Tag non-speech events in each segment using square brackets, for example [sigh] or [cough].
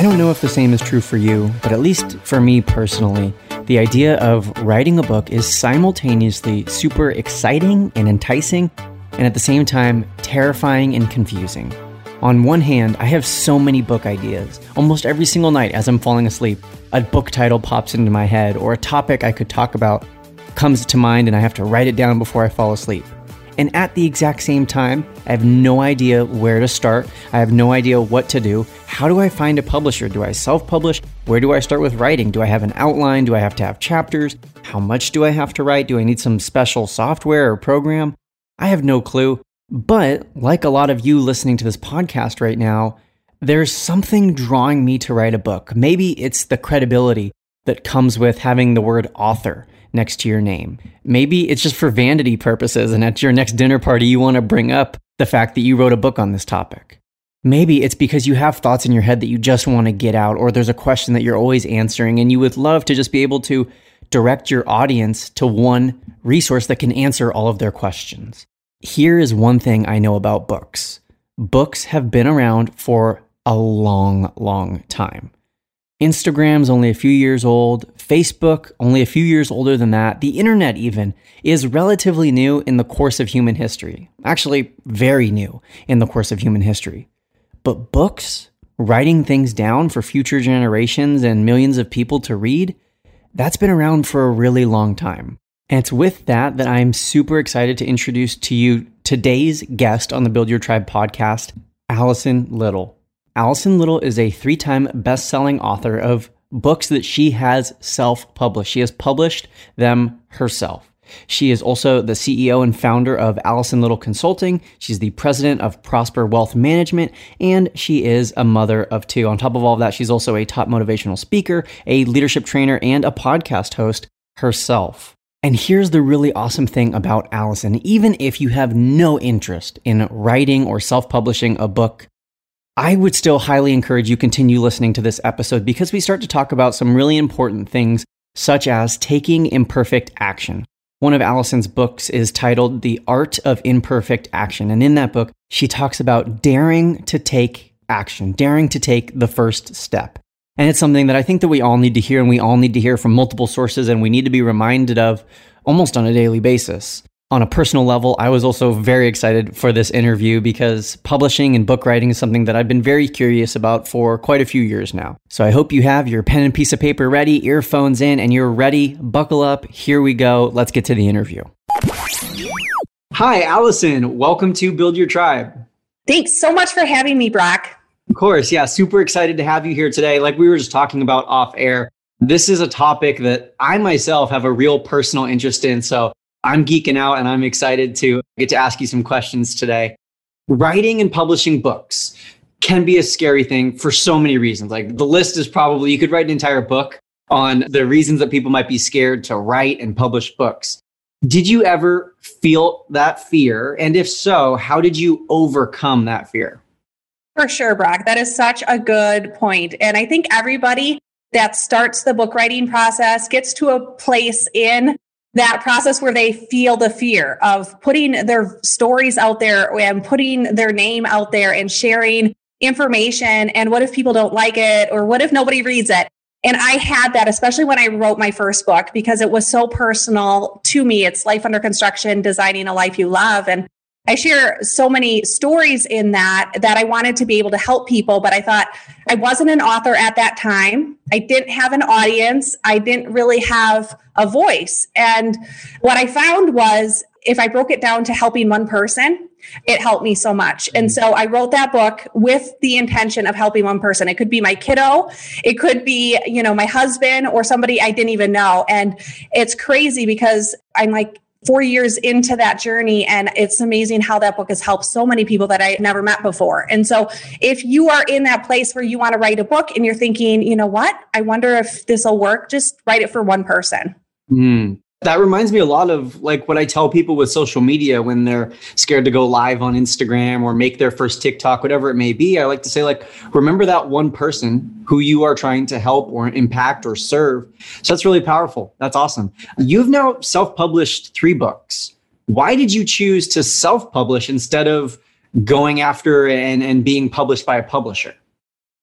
I don't know if the same is true for you, but at least for me personally, the idea of writing a book is simultaneously super exciting and enticing, and at the same time, terrifying and confusing. On one hand, I have so many book ideas. Almost every single night as I'm falling asleep, a book title pops into my head or a topic I could talk about comes to mind and I have to write it down before I fall asleep. And at the exact same time, I have no idea where to start. I have no idea what to do. How do I find a publisher? Do I self publish? Where do I start with writing? Do I have an outline? Do I have to have chapters? How much do I have to write? Do I need some special software or program? I have no clue. But like a lot of you listening to this podcast right now, there's something drawing me to write a book. Maybe it's the credibility that comes with having the word author next to your name. Maybe it's just for vanity purposes, and at your next dinner party, you want to bring up the fact that you wrote a book on this topic. Maybe it's because you have thoughts in your head that you just want to get out, or there's a question that you're always answering, and you would love to just be able to direct your audience to one resource that can answer all of their questions. Here is one thing I know about books books have been around for a long, long time. Instagram's only a few years old, Facebook only a few years older than that, the internet even is relatively new in the course of human history. Actually, very new in the course of human history. But books, writing things down for future generations and millions of people to read, that's been around for a really long time. And it's with that that I'm super excited to introduce to you today's guest on the Build Your Tribe podcast, Allison Little. Allison Little is a three time best selling author of books that she has self published. She has published them herself. She is also the CEO and founder of Allison Little Consulting. She's the president of Prosper Wealth Management, and she is a mother of two. On top of all of that, she's also a top motivational speaker, a leadership trainer, and a podcast host herself. And here's the really awesome thing about Allison. Even if you have no interest in writing or self publishing a book, I would still highly encourage you continue listening to this episode because we start to talk about some really important things such as taking imperfect action. One of Allison's books is titled The Art of Imperfect Action. And in that book, she talks about daring to take action, daring to take the first step. And it's something that I think that we all need to hear and we all need to hear from multiple sources and we need to be reminded of almost on a daily basis. On a personal level, I was also very excited for this interview because publishing and book writing is something that I've been very curious about for quite a few years now. So I hope you have your pen and piece of paper ready, earphones in, and you're ready. Buckle up. Here we go. Let's get to the interview. Hi, Allison. Welcome to Build Your Tribe. Thanks so much for having me, Brock. Of course. Yeah. Super excited to have you here today. Like we were just talking about off air, this is a topic that I myself have a real personal interest in. So I'm geeking out and I'm excited to get to ask you some questions today. Writing and publishing books can be a scary thing for so many reasons. Like the list is probably, you could write an entire book on the reasons that people might be scared to write and publish books. Did you ever feel that fear? And if so, how did you overcome that fear? For sure, Brock. That is such a good point. And I think everybody that starts the book writing process gets to a place in that process where they feel the fear of putting their stories out there and putting their name out there and sharing information. And what if people don't like it? Or what if nobody reads it? And I had that, especially when I wrote my first book, because it was so personal to me. It's Life Under Construction, Designing a Life You Love. And I share so many stories in that that I wanted to be able to help people, but I thought I wasn't an author at that time. I didn't have an audience. I didn't really have a voice. And what I found was if I broke it down to helping one person, it helped me so much. And mm. so I wrote that book with the intention of helping one person. It could be my kiddo, it could be, you know, my husband or somebody I didn't even know. And it's crazy because I'm like, four years into that journey. And it's amazing how that book has helped so many people that I never met before. And so if you are in that place where you want to write a book and you're thinking, you know what, I wonder if this will work, just write it for one person. Mm. That reminds me a lot of like what I tell people with social media when they're scared to go live on Instagram or make their first TikTok, whatever it may be. I like to say, like, remember that one person who you are trying to help or impact or serve. So that's really powerful. That's awesome. You've now self published three books. Why did you choose to self publish instead of going after and, and being published by a publisher?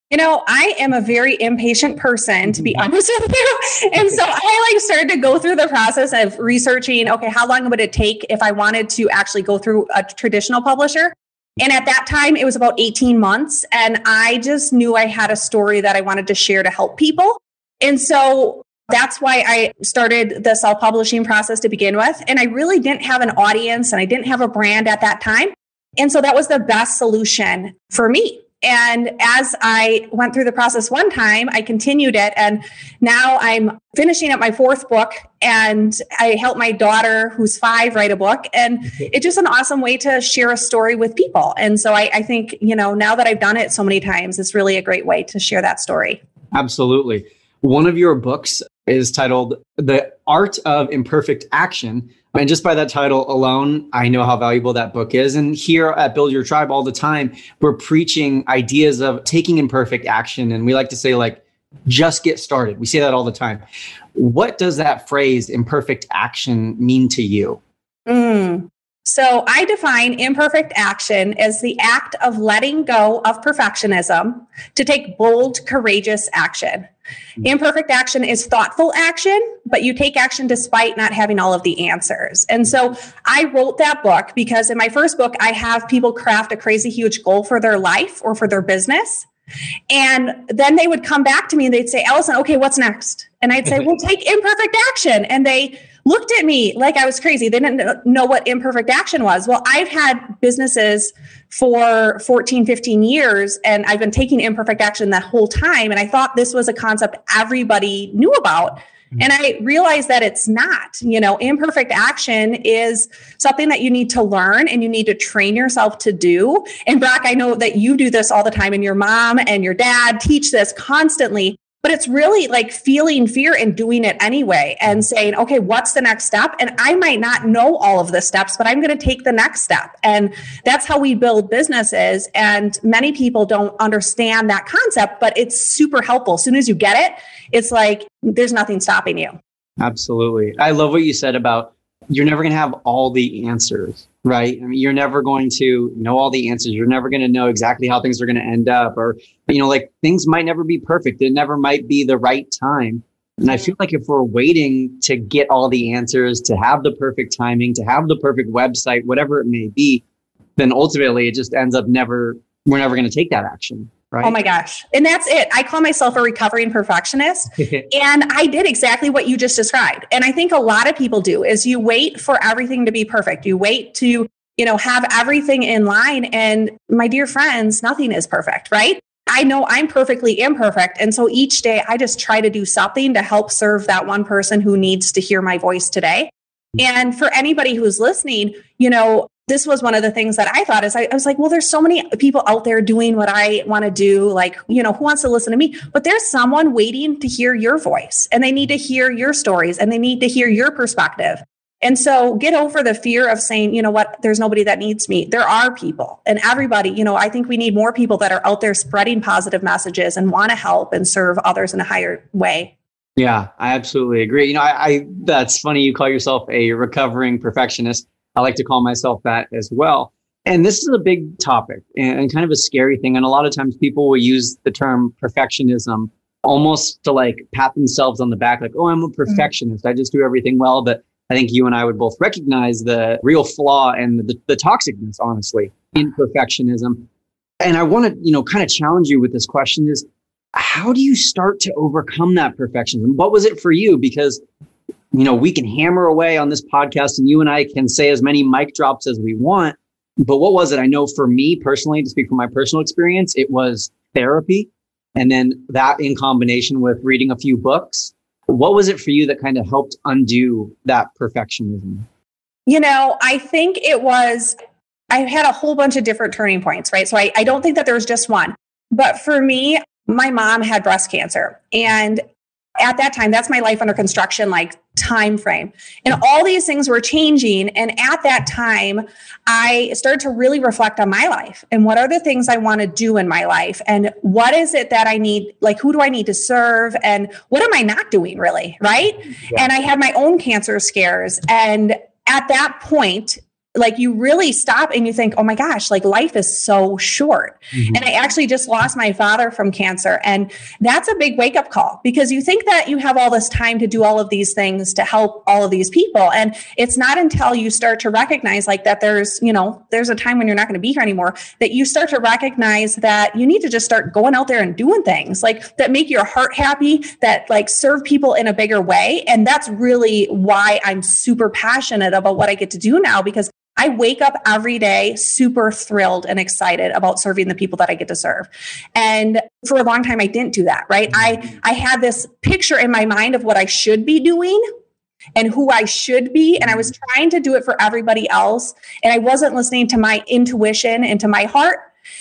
You know, I am a very impatient person, to be mm-hmm. honest with you. [laughs] And so I like started to go through the process of researching, okay, how long would it take if I wanted to actually go through a traditional publisher? And at that time, it was about 18 months. And I just knew I had a story that I wanted to share to help people. And so that's why I started the self publishing process to begin with. And I really didn't have an audience and I didn't have a brand at that time. And so that was the best solution for me. And as I went through the process one time, I continued it. And now I'm finishing up my fourth book and I help my daughter, who's five, write a book. And it's just an awesome way to share a story with people. And so I, I think, you know, now that I've done it so many times, it's really a great way to share that story. Absolutely. One of your books is titled The Art of Imperfect Action. And just by that title alone, I know how valuable that book is. And here at Build Your Tribe all the time, we're preaching ideas of taking imperfect action. And we like to say, like, just get started. We say that all the time. What does that phrase, imperfect action, mean to you? Mm. So I define imperfect action as the act of letting go of perfectionism to take bold, courageous action. Hmm. Imperfect action is thoughtful action, but you take action despite not having all of the answers. And so I wrote that book because in my first book, I have people craft a crazy huge goal for their life or for their business. And then they would come back to me and they'd say, Allison, okay, what's next? And I'd say, [laughs] well, take imperfect action. And they looked at me like I was crazy. They didn't know what imperfect action was. Well, I've had businesses for 14, 15 years, and I've been taking imperfect action that whole time. And I thought this was a concept everybody knew about. Mm-hmm. And I realized that it's not. You know, imperfect action is something that you need to learn and you need to train yourself to do. And Brock, I know that you do this all the time, and your mom and your dad teach this constantly but it's really like feeling fear and doing it anyway and saying okay what's the next step? And i might not know all of the steps but i'm going to take the next step. And that's how we build businesses. And many people don't understand that concept but it's super helpful. As soon as you get it it's like there's nothing stopping you. Absolutely. I love what you said about you're never going to have all the answers right? I mean, you're never going to know all the answers. You're never going to know exactly how things are going to end up, or you know, like things might never be perfect. It never might be the right time. And I feel like if we're waiting to get all the answers, to have the perfect timing, to have the perfect website, whatever it may be, then ultimately it just ends up never. We're never going to take that action. Right? Oh my gosh. And that's it. I call myself a recovering perfectionist. [laughs] and I did exactly what you just described. And I think a lot of people do is you wait for everything to be perfect. You wait to, you know, have everything in line. And my dear friends, nothing is perfect, right? I know I'm perfectly imperfect. And so each day I just try to do something to help serve that one person who needs to hear my voice today. Mm-hmm. And for anybody who's listening, you know, this was one of the things that I thought is I, I was like, well, there's so many people out there doing what I want to do. Like, you know, who wants to listen to me? But there's someone waiting to hear your voice and they need to hear your stories and they need to hear your perspective. And so get over the fear of saying, you know what, there's nobody that needs me. There are people and everybody, you know, I think we need more people that are out there spreading positive messages and want to help and serve others in a higher way. Yeah, I absolutely agree. You know, I, I that's funny you call yourself a recovering perfectionist I like to call myself that as well. And this is a big topic and kind of a scary thing. And a lot of times people will use the term perfectionism almost to like pat themselves on the back, like, oh, I'm a mm-hmm. perfectionist. I just do everything well. But I think you and I would both recognize the real flaw and the, the toxicness, honestly, in perfectionism. And I want to, you know, kind of challenge you with this question is how do you start to overcome that perfectionism? What was it for you? Because you know, we can hammer away on this podcast and you and I can say as many mic drops as we want. But what was it? I know for me personally, to speak from my personal experience, it was therapy. And then that in combination with reading a few books. What was it for you that kind of helped undo that perfectionism? You know, I think it was, I had a whole bunch of different turning points, right? So I, I don't think that there was just one. But for me, my mom had breast cancer and at that time that's my life under construction like time frame and all these things were changing and at that time i started to really reflect on my life and what are the things i want to do in my life and what is it that i need like who do i need to serve and what am i not doing really right yeah. and i had my own cancer scares and at that point like you really stop and you think, oh my gosh, like life is so short. Mm-hmm. And I actually just lost my father from cancer. And that's a big wake up call because you think that you have all this time to do all of these things to help all of these people. And it's not until you start to recognize like that there's, you know, there's a time when you're not going to be here anymore that you start to recognize that you need to just start going out there and doing things like that make your heart happy, that like serve people in a bigger way. And that's really why I'm super passionate about what I get to do now because I wake up every day super thrilled and excited about serving the people that I get to serve. And for a long time, I didn't do that, right? I, I had this picture in my mind of what I should be doing and who I should be. And I was trying to do it for everybody else. And I wasn't listening to my intuition and to my heart.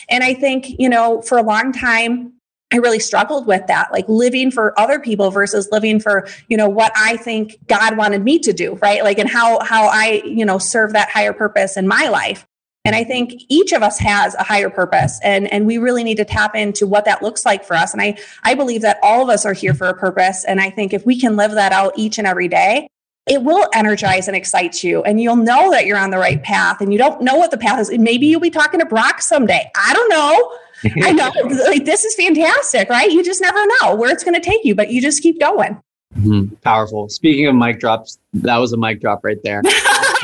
And I think, you know, for a long time, I really struggled with that, like living for other people versus living for, you know, what I think God wanted me to do, right? Like, and how, how I, you know, serve that higher purpose in my life. And I think each of us has a higher purpose and, and we really need to tap into what that looks like for us. And I, I believe that all of us are here for a purpose. And I think if we can live that out each and every day, it will energize and excite you and you'll know that you're on the right path and you don't know what the path is. Maybe you'll be talking to Brock someday. I don't know [laughs] I know. Like this is fantastic, right? You just never know where it's going to take you, but you just keep going. Mm-hmm. Powerful. Speaking of mic drops, that was a mic drop right there. [laughs] [laughs]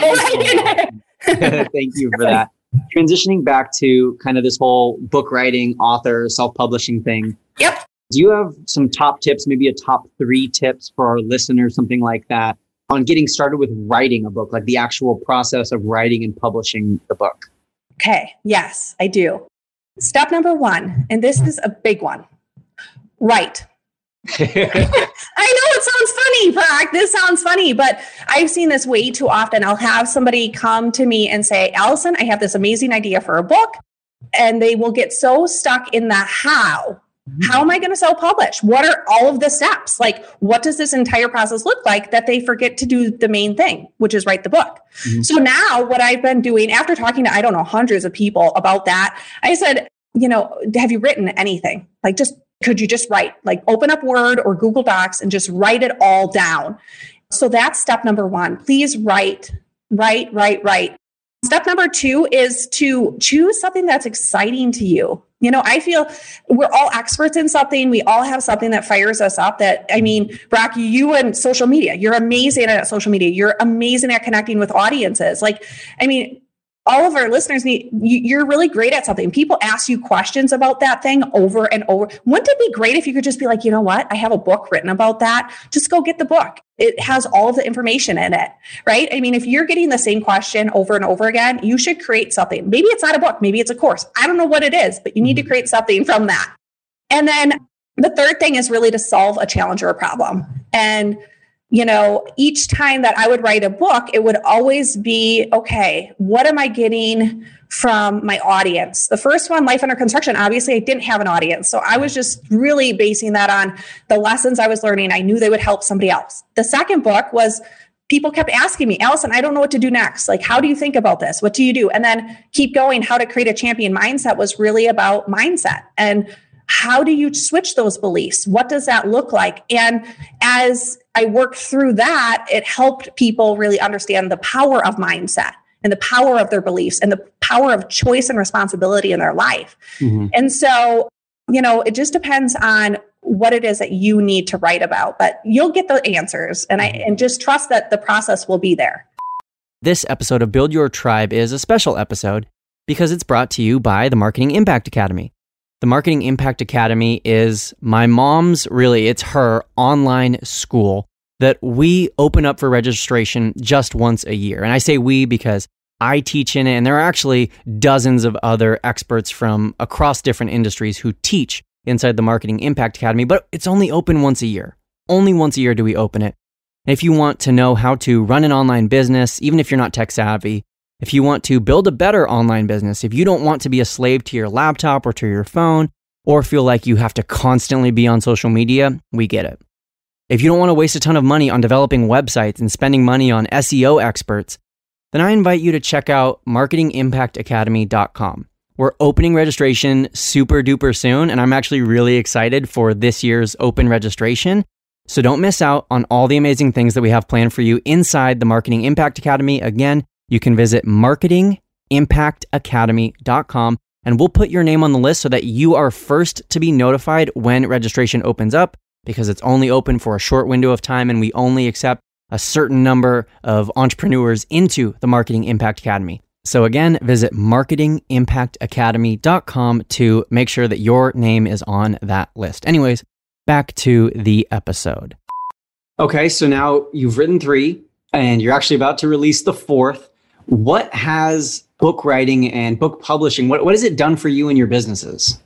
Thank you for that. Transitioning back to kind of this whole book writing, author, self publishing thing. Yep. Do you have some top tips, maybe a top three tips for our listeners, something like that, on getting started with writing a book, like the actual process of writing and publishing the book? Okay. Yes, I do. Step number one, and this is a big one write. [laughs] I know it sounds funny, Brock. This sounds funny, but I've seen this way too often. I'll have somebody come to me and say, Allison, I have this amazing idea for a book. And they will get so stuck in the how how am I going to self publish? What are all of the steps? Like, what does this entire process look like that they forget to do the main thing, which is write the book? Mm-hmm. So now, what I've been doing after talking to, I don't know, hundreds of people about that, I said, you know, have you written anything? Like, just could you just write, like, open up Word or Google Docs and just write it all down? So that's step number one. Please write, write, write, write. Step number two is to choose something that's exciting to you. You know, I feel we're all experts in something. We all have something that fires us up. That, I mean, Brock, you and social media, you're amazing at social media. You're amazing at connecting with audiences. Like, I mean, all of our listeners need you're really great at something. People ask you questions about that thing over and over. Wouldn't it be great if you could just be like you know what? I have a book written about that. Just go get the book. It has all of the information in it right? I mean if you're getting the same question over and over again you should create something. Maybe it's not a book. Maybe it's a course. I don't know what it is but you need to mm-hmm. create something from that. And then the third thing is really to solve a challenge or a problem. And you know, each time that I would write a book, it would always be okay, what am I getting from my audience? The first one, Life Under Construction, obviously I didn't have an audience. So I was just really basing that on the lessons I was learning. I knew they would help somebody else. The second book was people kept asking me, Allison, I don't know what to do next. Like, how do you think about this? What do you do? And then keep going. How to create a champion mindset was really about mindset and how do you switch those beliefs? What does that look like? And as I worked through that, it helped people really understand the power of mindset and the power of their beliefs and the power of choice and responsibility in their life. Mm-hmm. And so, you know, it just depends on what it is that you need to write about, but you'll get the answers and I and just trust that the process will be there. This episode of Build Your Tribe is a special episode because it's brought to you by the Marketing Impact Academy. The Marketing Impact Academy is my mom's, really, it's her online school that we open up for registration just once a year. And I say we because I teach in it, and there are actually dozens of other experts from across different industries who teach inside the Marketing Impact Academy, but it's only open once a year. Only once a year do we open it. And if you want to know how to run an online business, even if you're not tech savvy, if you want to build a better online business, if you don't want to be a slave to your laptop or to your phone, or feel like you have to constantly be on social media, we get it. If you don't want to waste a ton of money on developing websites and spending money on SEO experts, then I invite you to check out marketingimpactacademy.com. We're opening registration super duper soon, and I'm actually really excited for this year's open registration. So don't miss out on all the amazing things that we have planned for you inside the Marketing Impact Academy. Again, you can visit marketingimpactacademy.com and we'll put your name on the list so that you are first to be notified when registration opens up because it's only open for a short window of time and we only accept a certain number of entrepreneurs into the Marketing Impact Academy. So again, visit marketingimpactacademy.com to make sure that your name is on that list. Anyways, back to the episode. Okay, so now you've written 3 and you're actually about to release the fourth. What has book writing and book publishing what, what has it done for you and your businesses?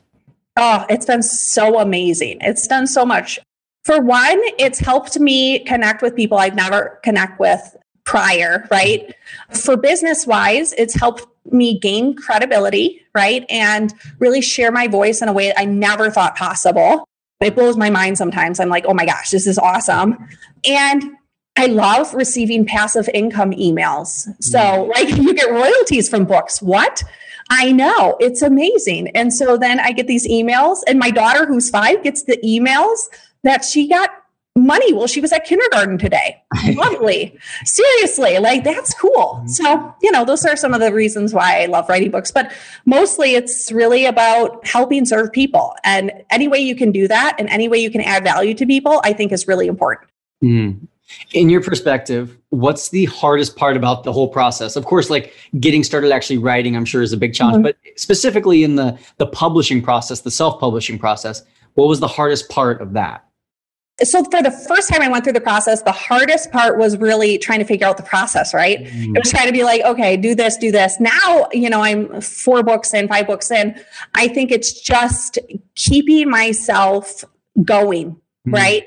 Oh, it's been so amazing. It's done so much. For one, it's helped me connect with people I've never connect with prior, right? For business wise, it's helped me gain credibility, right? And really share my voice in a way I never thought possible. It blows my mind sometimes. I'm like, oh my gosh, this is awesome. And I love receiving passive income emails. So, mm. like, [laughs] you get royalties from books. What? I know it's amazing. And so then I get these emails, and my daughter, who's five, gets the emails that she got money while she was at kindergarten today. [laughs] Lovely. Seriously, like that's cool. Mm-hmm. So, you know, those are some of the reasons why I love writing books, but mostly it's really about helping serve people. And any way you can do that and any way you can add value to people, I think is really important. Mm. In your perspective, what's the hardest part about the whole process? Of course, like getting started actually writing, I'm sure is a big challenge, mm-hmm. but specifically in the the publishing process, the self-publishing process, what was the hardest part of that? so for the first time I went through the process, the hardest part was really trying to figure out the process, right? Mm. It was trying to be like, okay, do this, do this. Now, you know, I'm four books in, five books in. I think it's just keeping myself going, mm. right?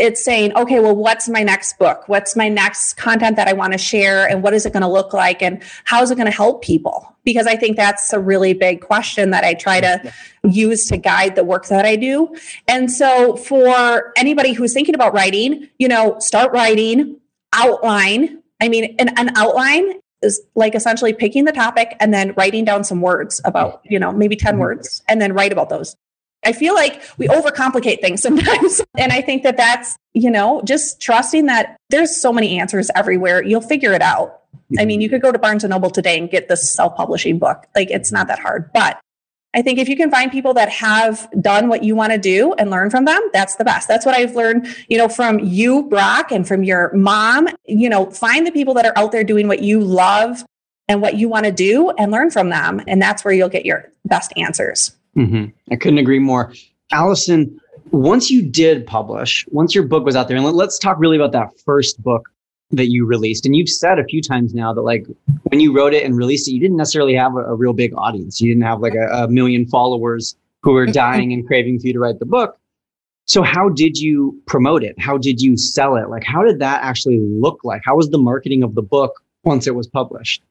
It's saying, okay, well, what's my next book? What's my next content that I want to share? And what is it going to look like? And how is it going to help people? Because I think that's a really big question that I try to use to guide the work that I do. And so for anybody who's thinking about writing, you know, start writing, outline. I mean, an, an outline is like essentially picking the topic and then writing down some words about, you know, maybe 10 mm-hmm. words and then write about those. I feel like we overcomplicate things [laughs] sometimes. and I think that that's, you know, just trusting that there's so many answers everywhere. You'll figure it out. I mean, you could go to Barnes and Noble today and get this self publishing book. Like, it's not that hard. But I think if you can find people that have done what you want to do and learn from them, that's the best. That's what I've learned, you know, from you, Brock, and from your mom. You know, find the people that are out there doing what you love and what you want to do and learn from them. And that's where you'll get your best answers. Mm-hmm. I couldn't agree more. Allison, once you did publish, once your book was out there, and let's talk really about that first book that you released. And you've said a few times now that like when you wrote it and released it, you didn't necessarily have a, a real big audience. You didn't have like a, a million followers who were dying and craving for you to write the book. So how did you promote it? How did you sell it? Like how did that actually look like? How was the marketing of the book once it was published?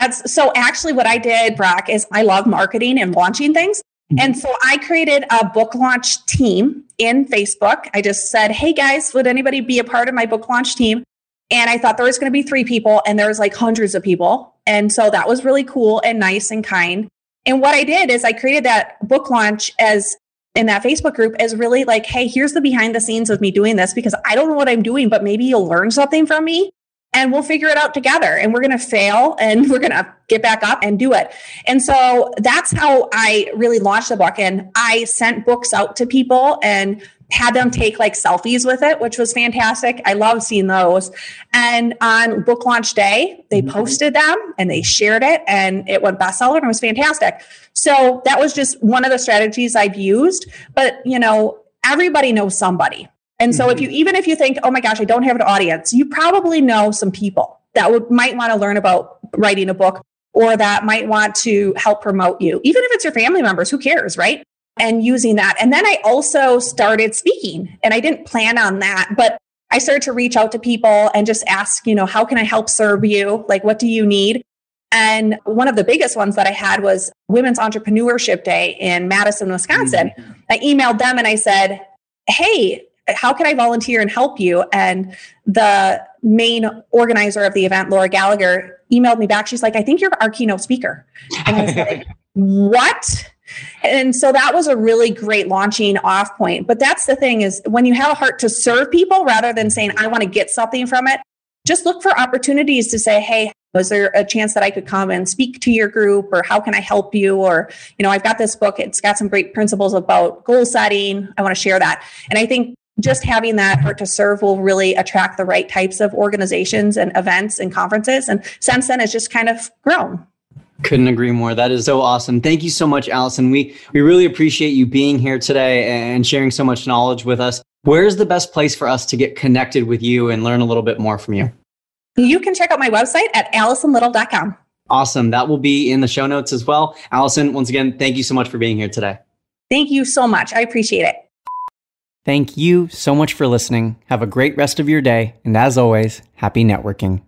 That's so actually what I did, Brock, is I love marketing and launching things. Mm-hmm. And so I created a book launch team in Facebook. I just said, Hey guys, would anybody be a part of my book launch team? And I thought there was going to be three people and there was like hundreds of people. And so that was really cool and nice and kind. And what I did is I created that book launch as in that Facebook group as really like, Hey, here's the behind the scenes of me doing this because I don't know what I'm doing, but maybe you'll learn something from me and we'll figure it out together and we're going to fail and we're going to get back up and do it. And so that's how I really launched the book. And I sent books out to people and had them take like selfies with it, which was fantastic. I love seeing those. And on book launch day, they mm-hmm. posted them and they shared it and it went bestseller and it was fantastic. So that was just one of the strategies I've used. But, you know, everybody knows somebody. And so if mm-hmm. you even if you think, oh my gosh, I don't have an audience, you probably know some people that would might want to learn about writing a book or that might want to help promote you. Even if it's your family members, who cares, right? And using that. And then I also started speaking and I didn't plan on that, but I started to reach out to people and just ask, you know, how can I help serve you? Like, what do you need? And one of the biggest ones that I had was Women's Entrepreneurship Day in Madison, Wisconsin. Mm-hmm. I emailed them and I said, Hey, how can I volunteer and help you? And the main organizer of the event, Laura Gallagher, emailed me back. She's like, I think you're our keynote speaker. And I was [laughs] like, what? And so that was a really great launching off point. But that's the thing is when you have a heart to serve people rather than saying, I want to get something from it, just look for opportunities to say, Hey, was there a chance that I could come and speak to your group or how can I help you? Or, you know, I've got this book. It's got some great principles about goal setting. I want to share that. And I think just having that heart to serve will really attract the right types of organizations and events and conferences. And since then, it's just kind of grown. Couldn't agree more. That is so awesome. Thank you so much, Allison. We we really appreciate you being here today and sharing so much knowledge with us. Where's the best place for us to get connected with you and learn a little bit more from you? You can check out my website at allisonlittle.com. Awesome. That will be in the show notes as well. Allison, once again, thank you so much for being here today. Thank you so much. I appreciate it. Thank you so much for listening. Have a great rest of your day. And as always, happy networking.